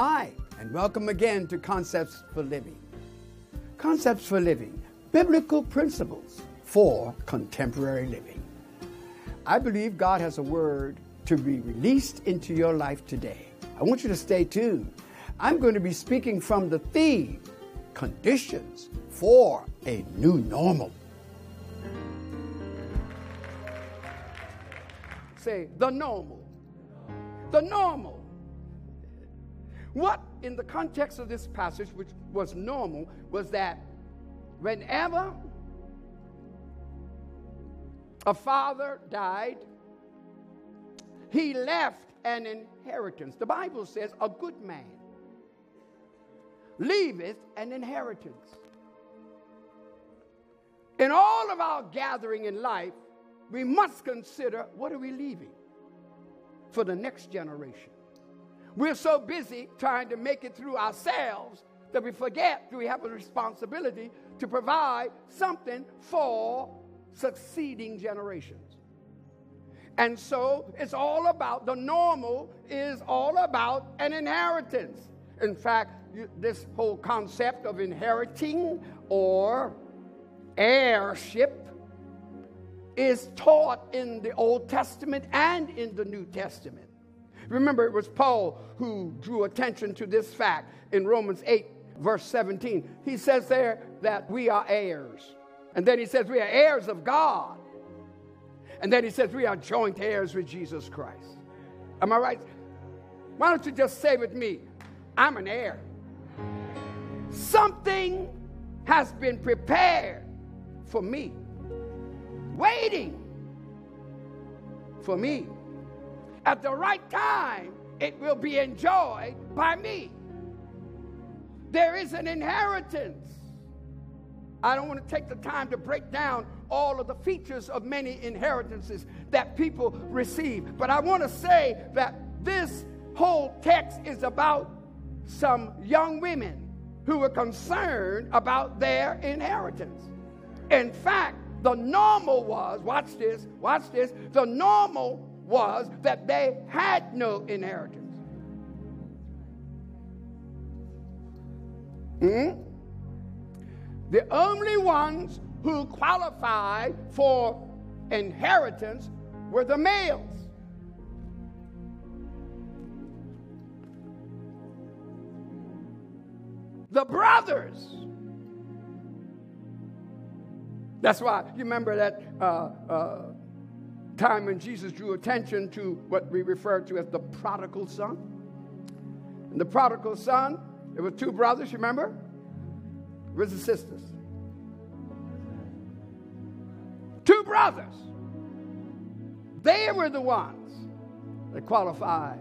Hi, and welcome again to Concepts for Living. Concepts for Living, biblical principles for contemporary living. I believe God has a word to be released into your life today. I want you to stay tuned. I'm going to be speaking from the theme Conditions for a New Normal. Say, the normal. The normal. What, in the context of this passage, which was normal, was that whenever a father died, he left an inheritance. The Bible says, a good man leaveth an inheritance. In all of our gathering in life, we must consider what are we leaving for the next generation. We're so busy trying to make it through ourselves that we forget that we have a responsibility to provide something for succeeding generations. And so it's all about the normal is all about an inheritance. In fact, this whole concept of inheriting or heirship is taught in the Old Testament and in the New Testament. Remember, it was Paul who drew attention to this fact in Romans 8, verse 17. He says there that we are heirs. And then he says we are heirs of God. And then he says we are joint heirs with Jesus Christ. Am I right? Why don't you just say with me, I'm an heir? Something has been prepared for me, waiting for me. At the right time, it will be enjoyed by me. There is an inheritance. I don't want to take the time to break down all of the features of many inheritances that people receive, but I want to say that this whole text is about some young women who were concerned about their inheritance. In fact, the normal was, watch this, watch this, the normal was that they had no inheritance. Hmm? The only ones who qualified for inheritance were the males. The brothers. That's why you remember that uh, uh, time when Jesus drew attention to what we refer to as the prodigal son. And the prodigal son, there were two brothers, remember? Where's the sisters? Two brothers. They were the ones that qualified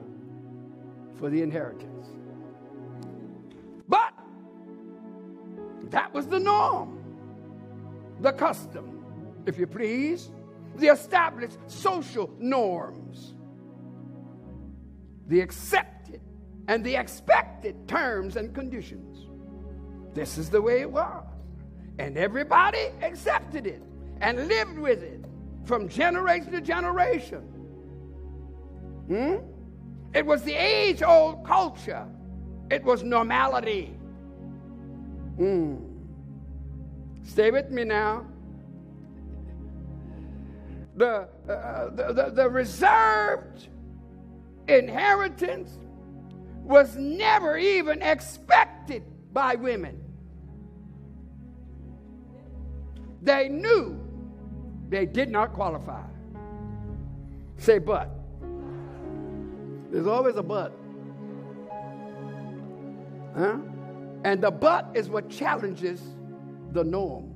for the inheritance. But that was the norm, the custom, if you please, the established social norms, the accepted and the expected terms and conditions. This is the way it was. And everybody accepted it and lived with it from generation to generation. Hmm? It was the age old culture, it was normality. Hmm. Stay with me now. The, uh, the, the, the reserved inheritance was never even expected by women. They knew they did not qualify. Say, but. There's always a but. Huh? And the but is what challenges the norm.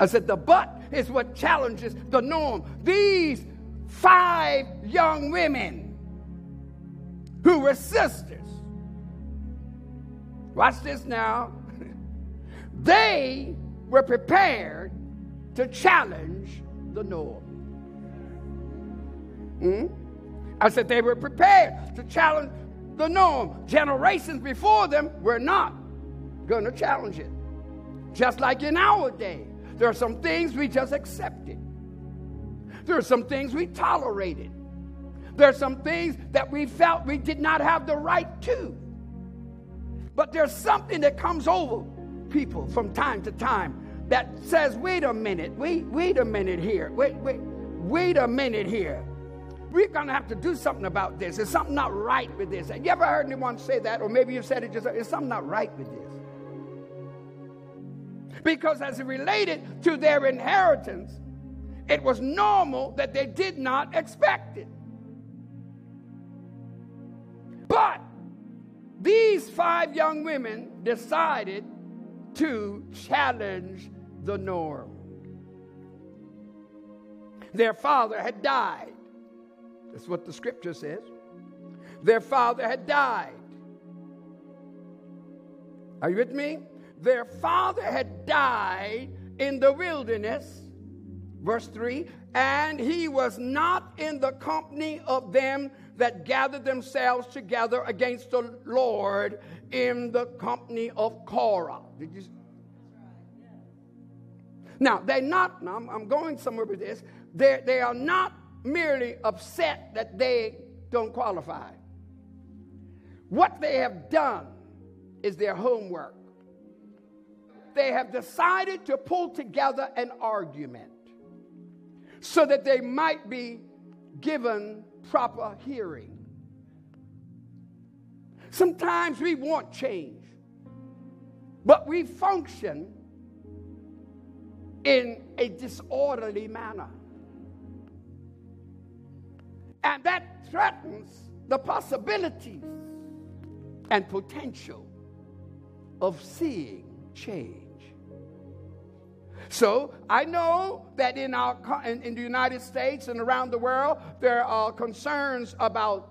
I said, the but is what challenges the norm. These five young women who were sisters, watch this now, they were prepared to challenge the norm. Hmm? I said they were prepared to challenge the norm. Generations before them were not going to challenge it. Just like in our day, there are some things we just accepted, there are some things we tolerated. There are some things that we felt we did not have the right to. But there's something that comes over people from time to time that says, wait a minute, wait, wait a minute here, wait, wait, wait a minute here. We're to have to do something about this. There's something not right with this. Have you ever heard anyone say that? Or maybe you said it just, there's something not right with this. Because as it related to their inheritance, it was normal that they did not expect it. But these five young women decided to challenge the norm. Their father had died. That's what the scripture says. Their father had died. Are you with me? Their father had died in the wilderness. Verse 3 And he was not in the company of them that gathered themselves together against the Lord in the company of Korah. Did you? Now, they're not, I'm, I'm going somewhere with this, they they are not merely upset that they don't qualify. What they have done is their homework. They have decided to pull together an argument so that they might be given proper hearing. Sometimes we want change, but we function in a disorderly manner. And that threatens the possibilities and potential of seeing change. So I know that in, our, in, in the United States and around the world, there are concerns about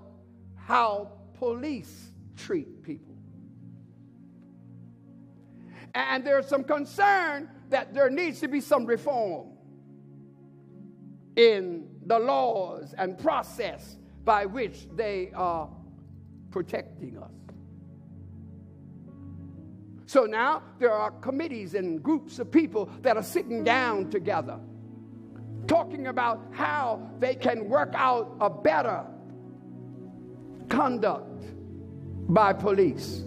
how police treat people. And there's some concern that there needs to be some reform in the laws and process by which they are protecting us. So now there are committees and groups of people that are sitting down together, talking about how they can work out a better conduct by police.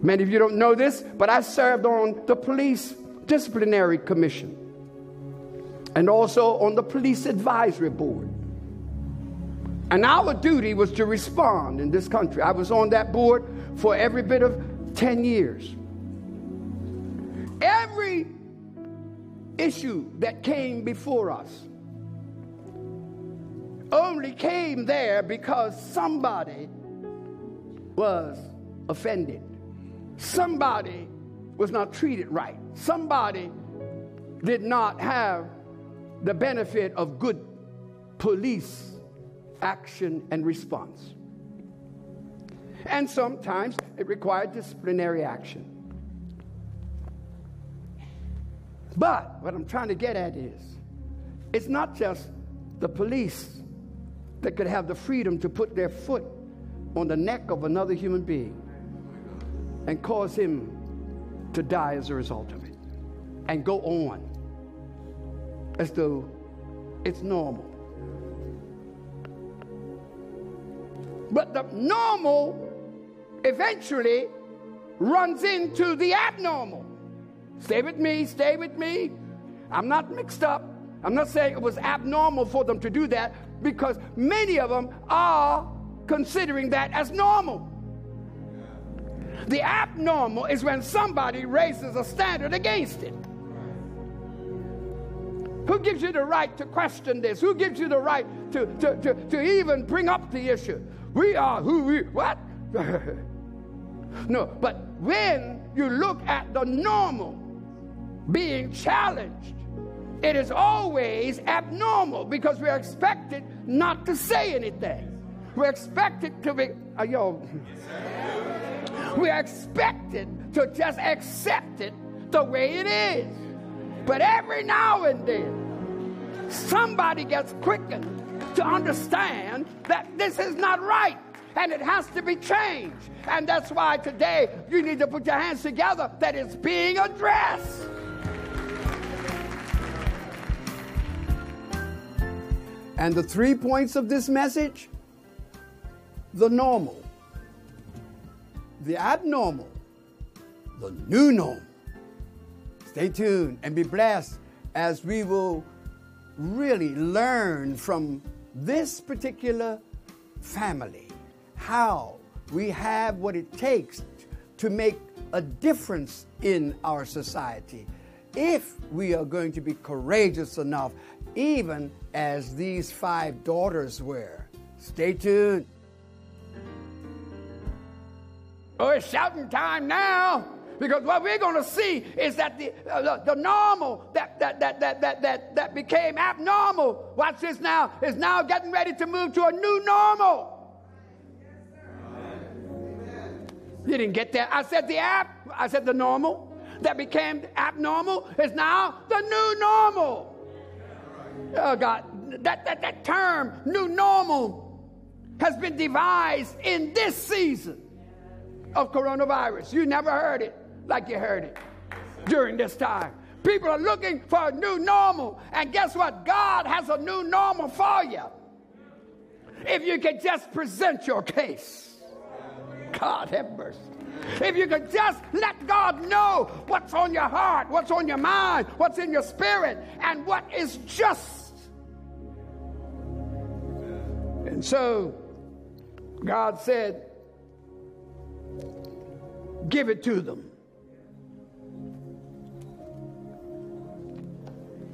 Many of you don't know this, but I served on the police disciplinary commission and also on the police advisory board. And our duty was to respond in this country. I was on that board for every bit of 10 years. Every issue that came before us only came there because somebody was offended. Somebody was not treated right. Somebody did not have the benefit of good police action and response. And sometimes it required disciplinary action. But what I'm trying to get at is it's not just the police that could have the freedom to put their foot on the neck of another human being and cause him to die as a result of it and go on as though it's normal. But the normal eventually runs into the abnormal. Stay with me, stay with me. I'm not mixed up. I'm not saying it was abnormal for them to do that because many of them are considering that as normal. The abnormal is when somebody raises a standard against it. Who gives you the right to question this? Who gives you the right to, to, to, to even bring up the issue? We are who we, what? no, but when you look at the normal, being challenged, it is always abnormal because we're expected not to say anything. We're expected to be, uh, yo, we're expected to just accept it the way it is. But every now and then, somebody gets quickened to understand that this is not right and it has to be changed. And that's why today you need to put your hands together that it's being addressed. And the three points of this message? The normal, the abnormal, the new normal. Stay tuned and be blessed as we will really learn from this particular family how we have what it takes to make a difference in our society if we are going to be courageous enough, even as these five daughters were. Stay tuned. Oh, it's shouting time now. Because what we're going to see is that the, uh, the, the, normal that, that, that, that, that, that, that became abnormal, watch this now, is now getting ready to move to a new normal. You didn't get that. I said the app, I said the normal that became abnormal is now the new normal. Oh God, that, that, that term, new normal, has been devised in this season of coronavirus. You never heard it like you heard it during this time. People are looking for a new normal. And guess what? God has a new normal for you. If you can just present your case. God have mercy. If you could just let God know what's on your heart, what's on your mind, what's in your spirit, and what is just. And so God said, Give it to them.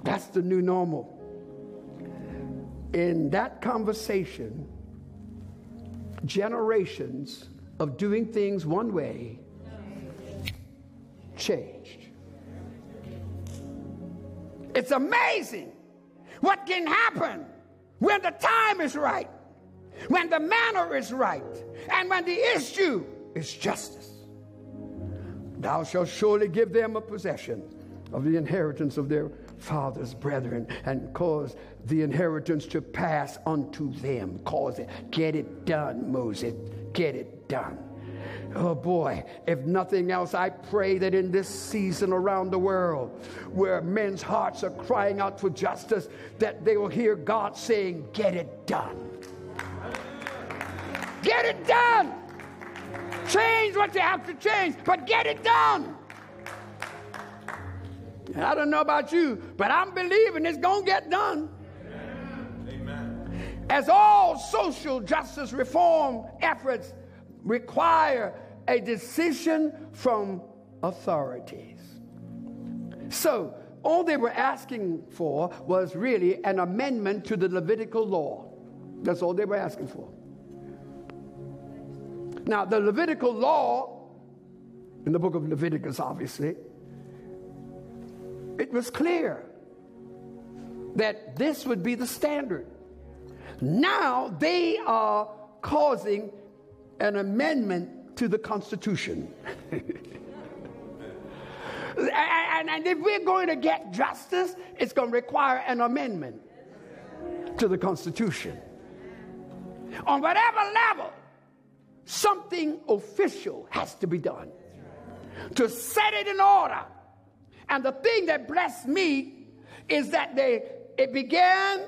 That's the new normal. In that conversation, generations of doing things one way changed. It's amazing what can happen when the time is right, when the manner is right, and when the issue is justice. Thou shalt surely give them a possession of the inheritance of their fathers, brethren, and cause the inheritance to pass unto them. Cause it. Get it done, Moses. Get it done. Oh boy, if nothing else, I pray that in this season around the world where men's hearts are crying out for justice, that they will hear God saying, Get it done. Get it done. Change what you have to change, but get it done. I don't know about you, but I'm believing it's going to get done. Amen. As all social justice reform efforts require a decision from authorities. So, all they were asking for was really an amendment to the Levitical law. That's all they were asking for. Now, the Levitical law, in the book of Leviticus, obviously, it was clear that this would be the standard. Now they are causing an amendment to the Constitution. and, and, if we're going to get justice, it's going to require an amendment to the Constitution. On whatever level, something official has to be done to set it in order and the thing that blessed me is that they it began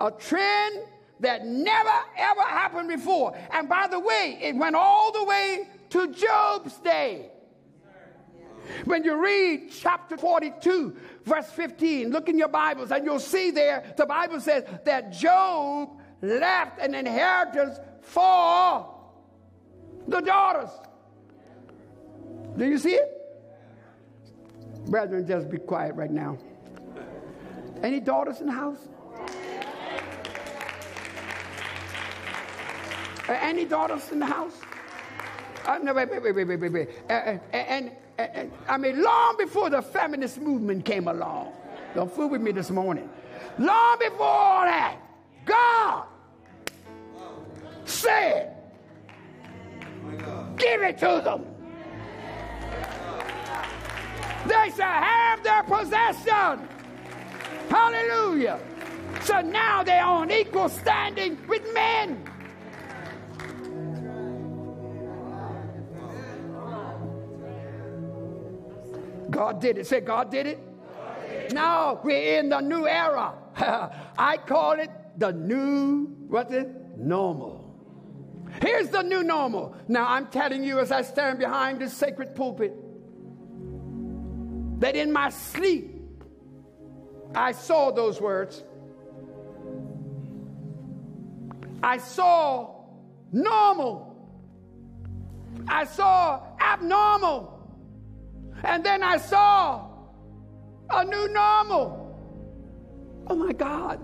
a trend that never ever happened before. And by the way, it went all the way to Job's day. When you read chapter 42, verse 15, look in your Bibles and you'll see there the Bible says that Job left an inheritance for the daughters. Do you see it? Brethren, just be quiet right now. Any daughters in the house? Uh, any daughters in the house? Uh, no, wait, wait, wait, wait, wait, wait. Uh, uh and, and, and, I mean, long before the feminist movement came along, don't fool with me this morning. Long before all that, God said, give it to them. They shall have their possession. Hallelujah. So now they're on equal standing with men. God did it. Say, God did it. Now we're in the new era. I call it the new, what's it? Normal. Here's the new normal. Now, I'm telling you as I stand behind this sacred pulpit that in my sleep I saw those words. I saw normal. I saw abnormal. And then I saw a new normal. Oh my God.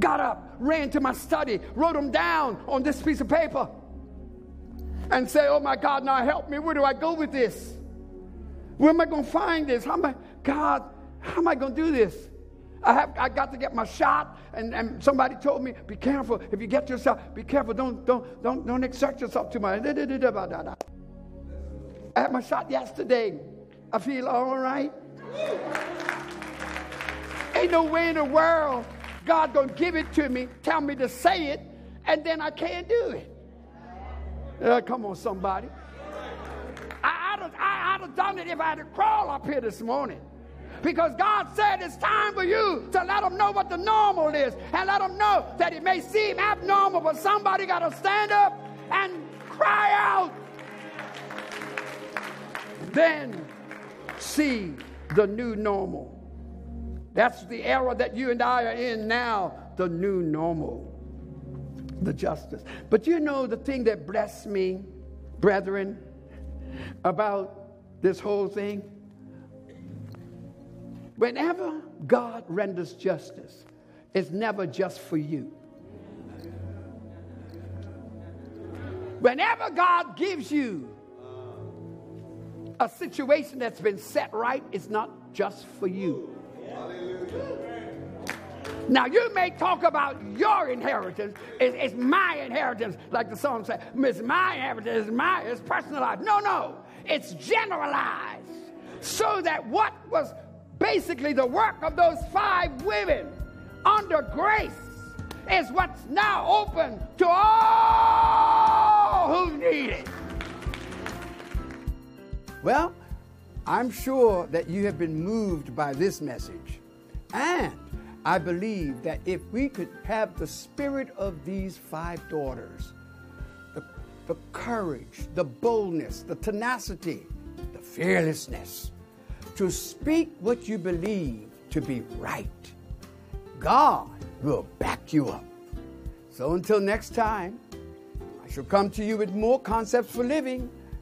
Got up, ran to my study, wrote them down on this piece of paper, and say, Oh my God, now help me. Where do I go with this? Where am I going to find this? How am I, God, how am I going to do this? I have I got to get my shot, and, and somebody told me, be careful. If you get yourself, be careful. Don't don't don't don't exert yourself too much. I had my shot yesterday. I feel all right. Ain't no way in the world God gonna give it to me, tell me to say it, and then I can't do it. Uh, come on, somebody. I, I'd, have, I, I'd have done it if I had to crawl up here this morning. Because God said it's time for you to let them know what the normal is and let them know that it may seem abnormal, but somebody got to stand up and cry out. Then see the new normal. That's the era that you and I are in now, the new normal, the justice. But you know the thing that blessed me, brethren, about this whole thing? Whenever God renders justice, it's never just for you. Whenever God gives you a situation that's been set right, is not just for you. Now, you may talk about your inheritance. It's, it's, my inheritance, like the song says. It's my inheritance. It's my, it's personalized. No, no. It's generalized. So that what was basically the work of those five women under grace is what's now open to all who need it. Well, I'm sure that you have been moved by this message. And I believe that if we could have the spirit of these five daughters, the, the courage, the boldness, the tenacity, the fearlessness, to speak what you believe to be right, God will back you up. So until next time, I shall come to you with more concepts for living.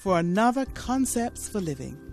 for another Concepts for Living.